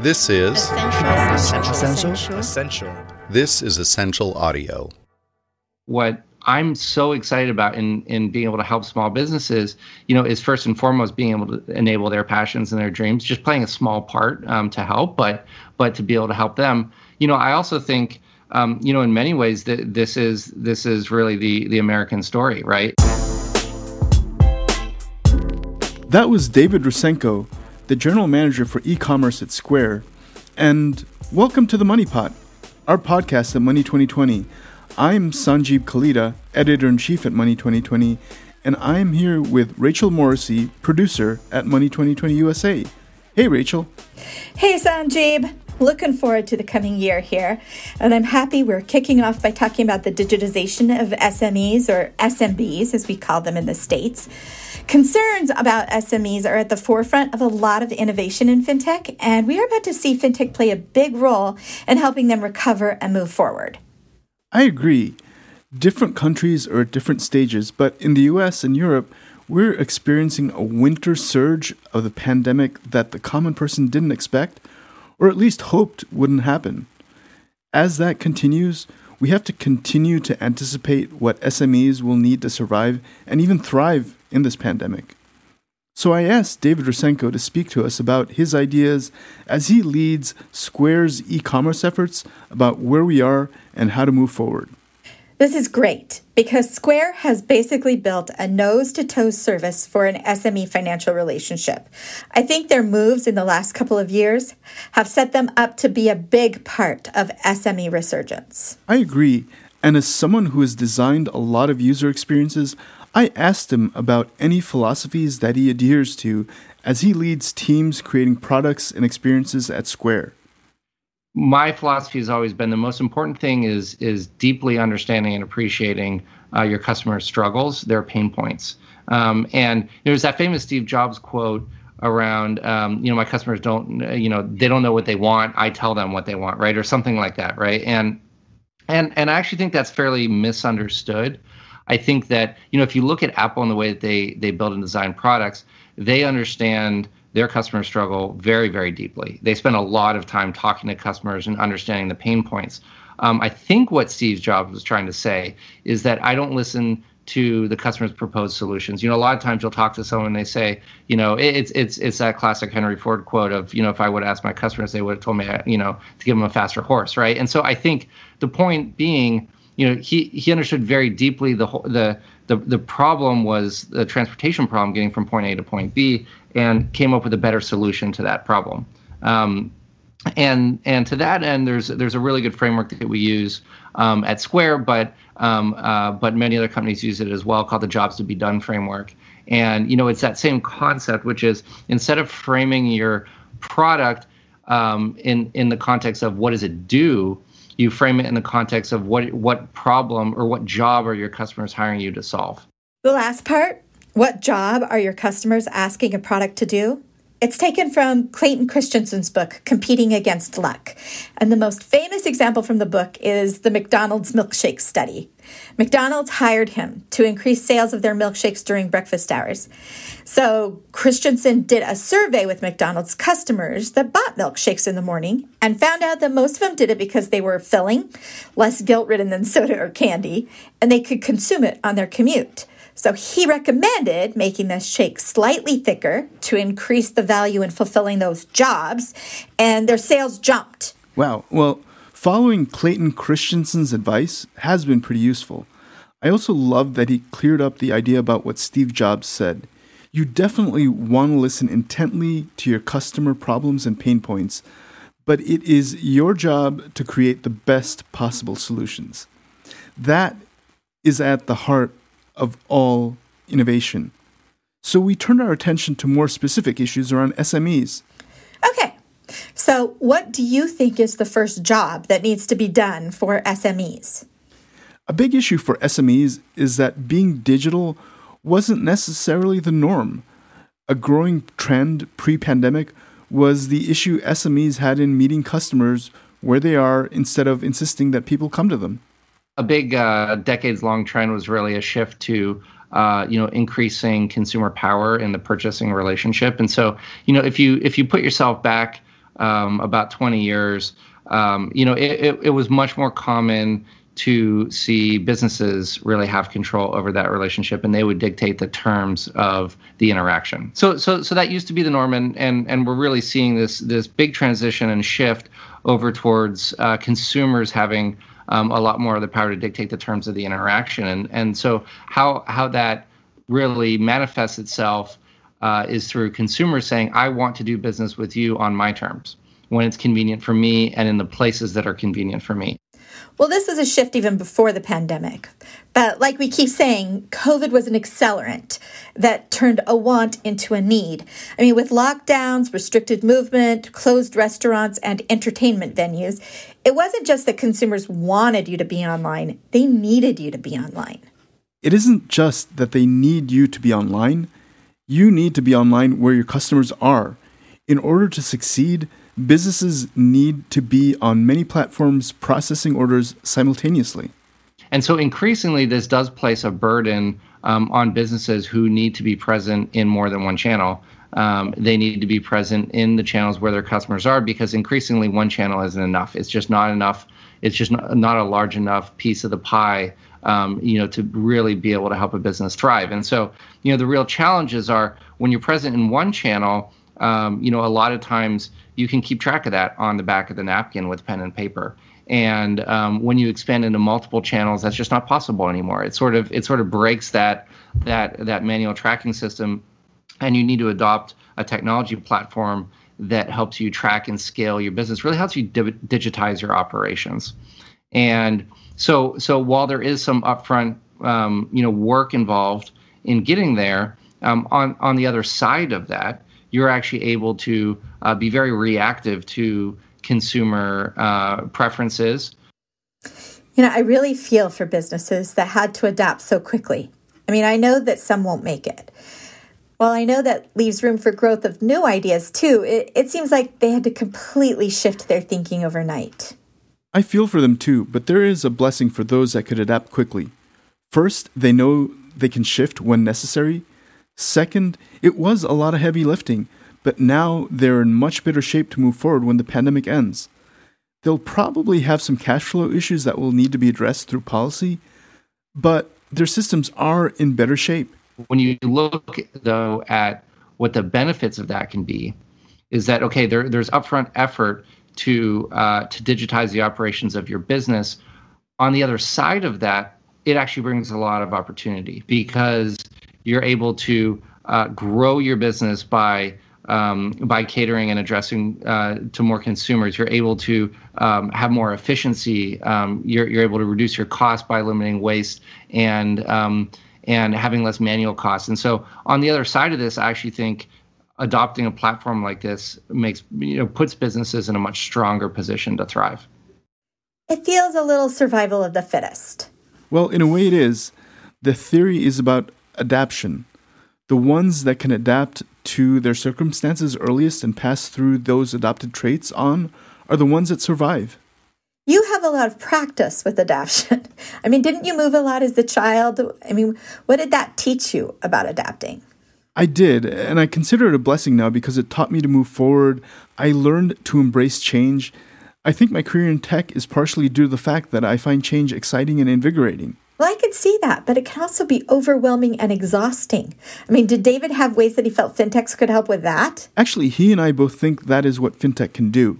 This is Ascential. Ascential. Ascential. this is Ascential audio. what I'm so excited about in in being able to help small businesses, you know, is first and foremost being able to enable their passions and their dreams. Just playing a small part um, to help, but but to be able to help them. You know, I also think, um, you know, in many ways that this is this is really the the American story, right? That was David Rusenko, the general manager for e-commerce at Square. And welcome to the Money Pot, our podcast at Money 2020. I'm Sanjib Kalita, editor-in-chief at Money 2020, and I'm here with Rachel Morrissey, producer at Money 2020 USA. Hey Rachel. Hey, Sanjib. Looking forward to the coming year here. And I'm happy we're kicking off by talking about the digitization of SMEs, or SMBs as we call them in the States. Concerns about SMEs are at the forefront of a lot of innovation in fintech, and we are about to see fintech play a big role in helping them recover and move forward. I agree. Different countries are at different stages, but in the US and Europe, we're experiencing a winter surge of the pandemic that the common person didn't expect, or at least hoped wouldn't happen. As that continues, we have to continue to anticipate what SMEs will need to survive and even thrive in this pandemic. So I asked David Rusenko to speak to us about his ideas as he leads Square's e commerce efforts about where we are and how to move forward. This is great because Square has basically built a nose to toe service for an SME financial relationship. I think their moves in the last couple of years have set them up to be a big part of SME resurgence. I agree. And as someone who has designed a lot of user experiences, I asked him about any philosophies that he adheres to as he leads teams creating products and experiences at Square. my philosophy has always been the most important thing is is deeply understanding and appreciating uh, your customers' struggles, their pain points. Um, and there's that famous Steve Jobs quote around, um, you know, my customers don't, you know, they don't know what they want. I tell them what they want, right, or something like that, right? And and and I actually think that's fairly misunderstood. I think that you know if you look at Apple and the way that they they build and design products, they understand their customer struggle very very deeply. They spend a lot of time talking to customers and understanding the pain points. Um, I think what Steve Jobs was trying to say is that I don't listen to the customer's proposed solutions. You know, a lot of times you'll talk to someone and they say, you know, it, it's it's it's that classic Henry Ford quote of, you know, if I would ask my customers, they would have told me, you know, to give them a faster horse, right? And so I think the point being, you know, he he understood very deeply the the the the problem was the transportation problem getting from point A to point B, and came up with a better solution to that problem. Um, and and to that end, there's there's a really good framework that we use um, at Square, but um, uh, but many other companies use it as well, called the Jobs to Be Done framework. And you know, it's that same concept, which is instead of framing your product um, in in the context of what does it do, you frame it in the context of what what problem or what job are your customers hiring you to solve. The last part what job are your customers asking a product to do? It's taken from Clayton Christensen's book, Competing Against Luck. And the most famous example from the book is the McDonald's milkshake study. McDonald's hired him to increase sales of their milkshakes during breakfast hours. So Christensen did a survey with McDonald's customers that bought milkshakes in the morning and found out that most of them did it because they were filling, less guilt ridden than soda or candy, and they could consume it on their commute. So he recommended making the shake slightly thicker to increase the value in fulfilling those jobs, and their sales jumped. Wow. Well, following Clayton Christensen's advice has been pretty useful. I also love that he cleared up the idea about what Steve Jobs said. You definitely want to listen intently to your customer problems and pain points, but it is your job to create the best possible solutions. That is at the heart of all innovation. So we turned our attention to more specific issues around SMEs. Okay, so what do you think is the first job that needs to be done for SMEs? A big issue for SMEs is that being digital wasn't necessarily the norm. A growing trend pre pandemic was the issue SMEs had in meeting customers where they are instead of insisting that people come to them. A big uh, decades long trend was really a shift to uh, you know increasing consumer power in the purchasing relationship and so you know if you if you put yourself back um, about 20 years, um, you know, it, it, it was much more common to see businesses really have control over that relationship and they would dictate the terms of the interaction. So so so that used to be the norm and and, and we're really seeing this this big transition and shift over towards uh, consumers having um, a lot more of the power to dictate the terms of the interaction and and so how how that really manifests itself uh, is through consumers saying I want to do business with you on my terms when it's convenient for me and in the places that are convenient for me. Well, this was a shift even before the pandemic. But like we keep saying, COVID was an accelerant that turned a want into a need. I mean, with lockdowns, restricted movement, closed restaurants, and entertainment venues, it wasn't just that consumers wanted you to be online, they needed you to be online. It isn't just that they need you to be online, you need to be online where your customers are. In order to succeed, businesses need to be on many platforms processing orders simultaneously. And so increasingly, this does place a burden um, on businesses who need to be present in more than one channel. Um, they need to be present in the channels where their customers are because increasingly one channel isn't enough. It's just not enough. It's just not, a large enough piece of the pie, um, you know, to really be able to help a business thrive. And so, you know, the real challenges are when you're present in one channel, um, you know, a lot of times you can keep track of that on the back of the napkin with pen and paper. And um, when you expand into multiple channels, that's just not possible anymore. It sort of it sort of breaks that that that manual tracking system, and you need to adopt a technology platform that helps you track and scale your business. Really helps you di- digitize your operations. And so so while there is some upfront um, you know work involved in getting there, um, on on the other side of that, you're actually able to uh, be very reactive to consumer uh, preferences. You know, I really feel for businesses that had to adapt so quickly. I mean, I know that some won't make it. While I know that leaves room for growth of new ideas too, it, it seems like they had to completely shift their thinking overnight. I feel for them too, but there is a blessing for those that could adapt quickly. First, they know they can shift when necessary, Second, it was a lot of heavy lifting, but now they're in much better shape to move forward when the pandemic ends. They'll probably have some cash flow issues that will need to be addressed through policy, but their systems are in better shape. When you look, though, at what the benefits of that can be, is that okay? There, there's upfront effort to uh, to digitize the operations of your business. On the other side of that, it actually brings a lot of opportunity because you're able to uh, grow your business by um, by catering and addressing uh, to more consumers. You're able to um, have more efficiency. Um, you're, you're able to reduce your cost by eliminating waste and um, and having less manual costs. And so on the other side of this, I actually think adopting a platform like this makes you know puts businesses in a much stronger position to thrive. It feels a little survival of the fittest. Well, in a way, it is. The theory is about adaptation. The ones that can adapt to their circumstances earliest and pass through those adopted traits on are the ones that survive. You have a lot of practice with adaptation. I mean, didn't you move a lot as a child? I mean, what did that teach you about adapting? I did, and I consider it a blessing now because it taught me to move forward. I learned to embrace change. I think my career in tech is partially due to the fact that I find change exciting and invigorating. Well, I could see that, but it can also be overwhelming and exhausting. I mean, did David have ways that he felt fintechs could help with that? Actually, he and I both think that is what fintech can do.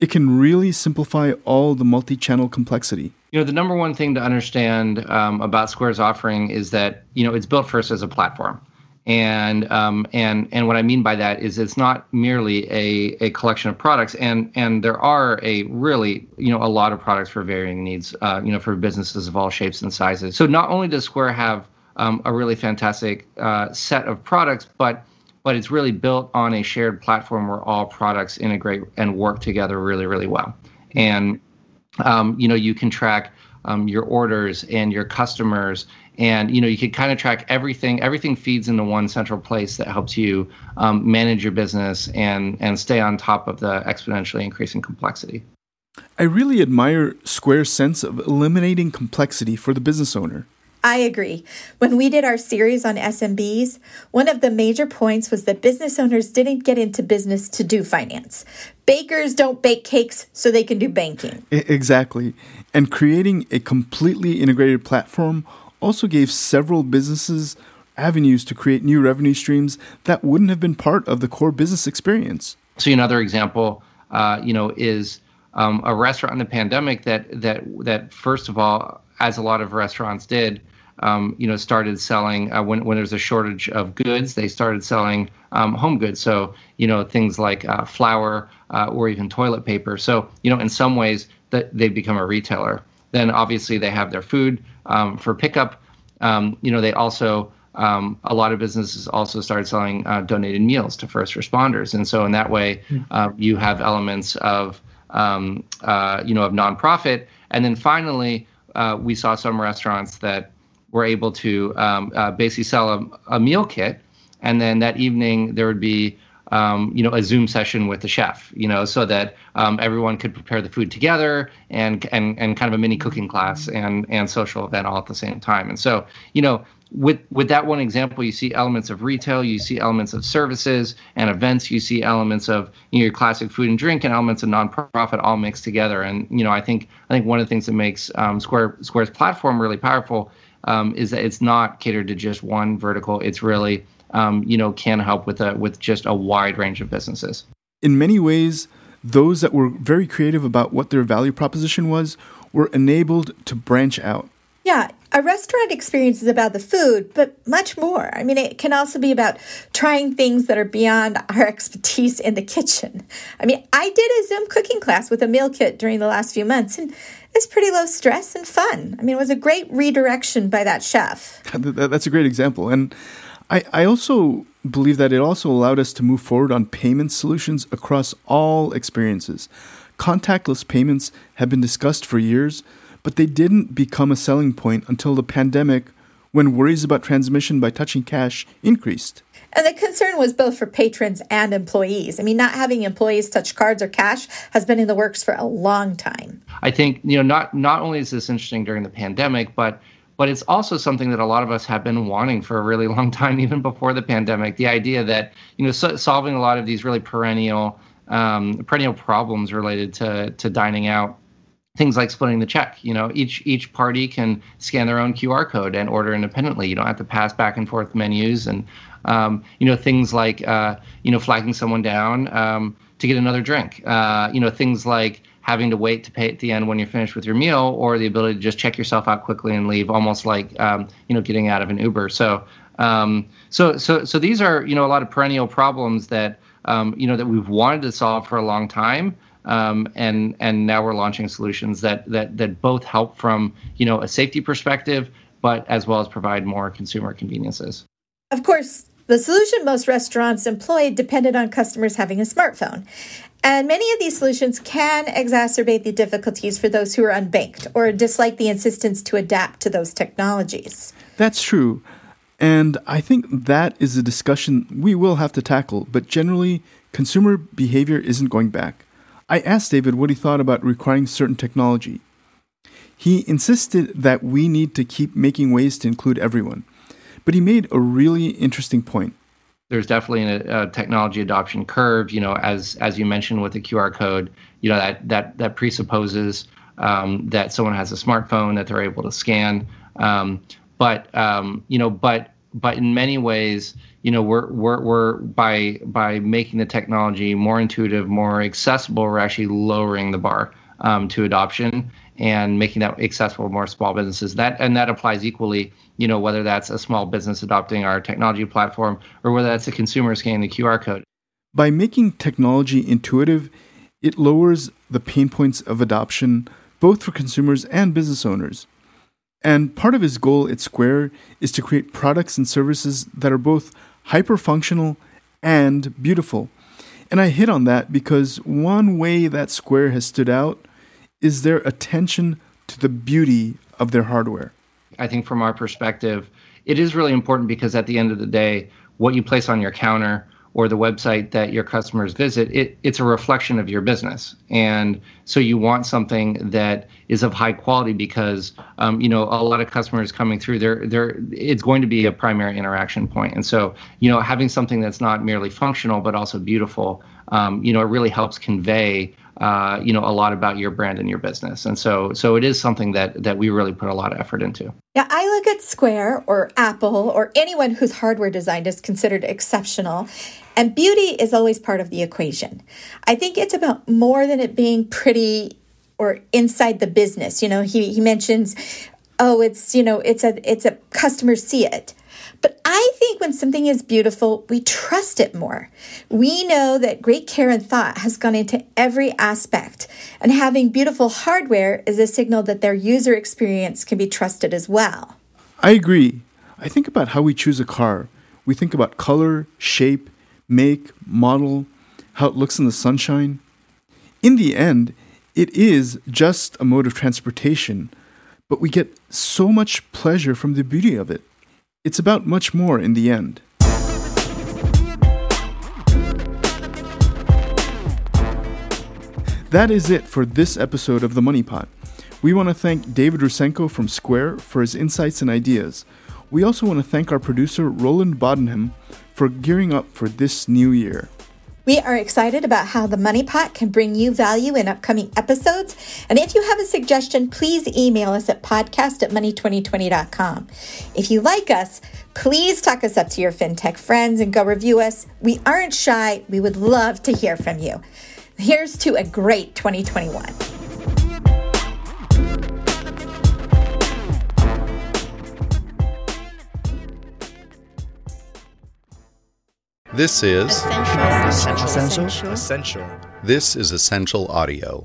It can really simplify all the multi channel complexity. You know, the number one thing to understand um, about Square's offering is that, you know, it's built first as a platform and um, and and what I mean by that is it's not merely a, a collection of products, and and there are a really you know a lot of products for varying needs, uh, you know, for businesses of all shapes and sizes. So not only does Square have um, a really fantastic uh, set of products, but but it's really built on a shared platform where all products integrate and work together really really well, and um, you know you can track um, your orders and your customers. And you know you can kind of track everything everything feeds into one central place that helps you um, manage your business and and stay on top of the exponentially increasing complexity. I really admire square's sense of eliminating complexity for the business owner I agree. When we did our series on SMBs, one of the major points was that business owners didn't get into business to do finance. Bakers don't bake cakes so they can do banking. Exactly. And creating a completely integrated platform also gave several businesses avenues to create new revenue streams that wouldn't have been part of the core business experience. So another example, uh, you know, is um, a restaurant in the pandemic that that that first of all, as a lot of restaurants did, um, you know, started selling uh, when when there was a shortage of goods, they started selling um, home goods. So you know, things like uh, flour uh, or even toilet paper. So you know, in some ways, that they become a retailer. Then obviously they have their food um, for pickup. Um, you know, they also um, a lot of businesses also started selling uh, donated meals to first responders, and so in that way, hmm. uh, you have elements of um, uh, you know of nonprofit, and then finally, uh, we saw some restaurants that were able to um, uh, basically sell a, a, meal kit, and then that evening there would be um, you know a Zoom session with the chef, you know, so that um, everyone could prepare the food together and and and kind of a mini cooking class and and social event all at the same time. And so you know with with that one example, you see elements of retail, you see elements of services and events, you see elements of you know, your classic food and drink, and elements of nonprofit all mixed together. And you know, I think I think one of the things that makes um, Square Square's platform really powerful um, is that it's not catered to just one vertical. It's really um, you know can help with a with just a wide range of businesses. In many ways, those that were very creative about what their value proposition was were enabled to branch out. Yeah, a restaurant experience is about the food, but much more. I mean, it can also be about trying things that are beyond our expertise in the kitchen. I mean, I did a Zoom cooking class with a meal kit during the last few months, and it's pretty low stress and fun. I mean, it was a great redirection by that chef. That's a great example. And I, I also believe that it also allowed us to move forward on payment solutions across all experiences. Contactless payments have been discussed for years but they didn't become a selling point until the pandemic when worries about transmission by touching cash increased. And the concern was both for patrons and employees. I mean, not having employees touch cards or cash has been in the works for a long time. I think, you know, not not only is this interesting during the pandemic, but but it's also something that a lot of us have been wanting for a really long time, even before the pandemic. The idea that you know so, solving a lot of these really perennial um, perennial problems related to to dining out things like splitting the check you know each each party can scan their own qr code and order independently. You don't have to pass back and forth menus and um, you know things like uh, you know flagging someone down um, to get another drink. Uh, you know things like having to wait to pay at the end when you're finished with your meal or the ability to just check yourself out quickly and leave almost like um, you know getting out of an uber. So um, so so so these are you know a lot of perennial problems that um, you know that we've wanted to solve for a long time um, and and now we're launching solutions that that that both help from you know a safety perspective, but as well as provide more consumer conveniences. Of course, the solution most restaurants employed depended on customers having a smartphone. And many of these solutions can exacerbate the difficulties for those who are unbanked or dislike the insistence to adapt to those technologies. That's true. And I think that is a discussion we will have to tackle, but generally, consumer behavior isn't going back. I asked David what he thought about requiring certain technology. He insisted that we need to keep making ways to include everyone, but he made a really interesting point. There's definitely a, a technology adoption curve. You know, as as you mentioned with the QR code, you know that that that presupposes um, that someone has a smartphone that they're able to scan. Um, but um, you know, but but in many ways, you know, we're we're we're by by making the technology more intuitive, more accessible, we're actually lowering the bar um, to adoption and making that accessible more small businesses. That and that applies equally, you know, whether that's a small business adopting our technology platform or whether that's a consumer scanning the QR code. By making technology intuitive, it lowers the pain points of adoption both for consumers and business owners. And part of his goal at Square is to create products and services that are both hyper functional and beautiful. And I hit on that because one way that Square has stood out is their attention to the beauty of their hardware. I think from our perspective, it is really important because at the end of the day, what you place on your counter or the website that your customers visit, it, it's a reflection of your business. And so you want something that is of high quality because um, you know a lot of customers coming through there there it's going to be a primary interaction point and so you know having something that's not merely functional but also beautiful um, you know it really helps convey uh, you know a lot about your brand and your business. And so so it is something that that we really put a lot of effort into. Yeah i look at square or apple or anyone whose hardware design is considered exceptional and beauty is always part of the equation. I think it's about more than it being pretty or inside the business. You know he, he mentions oh it's you know it's a it's a customers see it but I think when something is beautiful, we trust it more. We know that great care and thought has gone into every aspect, and having beautiful hardware is a signal that their user experience can be trusted as well. I agree. I think about how we choose a car. We think about color, shape, make, model, how it looks in the sunshine. In the end, it is just a mode of transportation, but we get so much pleasure from the beauty of it. It's about much more in the end. That is it for this episode of The Money Pot. We want to thank David Rusenko from Square for his insights and ideas. We also want to thank our producer, Roland Bodenham, for gearing up for this new year. We are excited about how the Money Pot can bring you value in upcoming episodes. And if you have a suggestion, please email us at podcast at money2020.com. If you like us, please talk us up to your fintech friends and go review us. We aren't shy. We would love to hear from you. Here's to a great 2021. This is Ascential. Ascential. Ascential. This is Ascential Audio.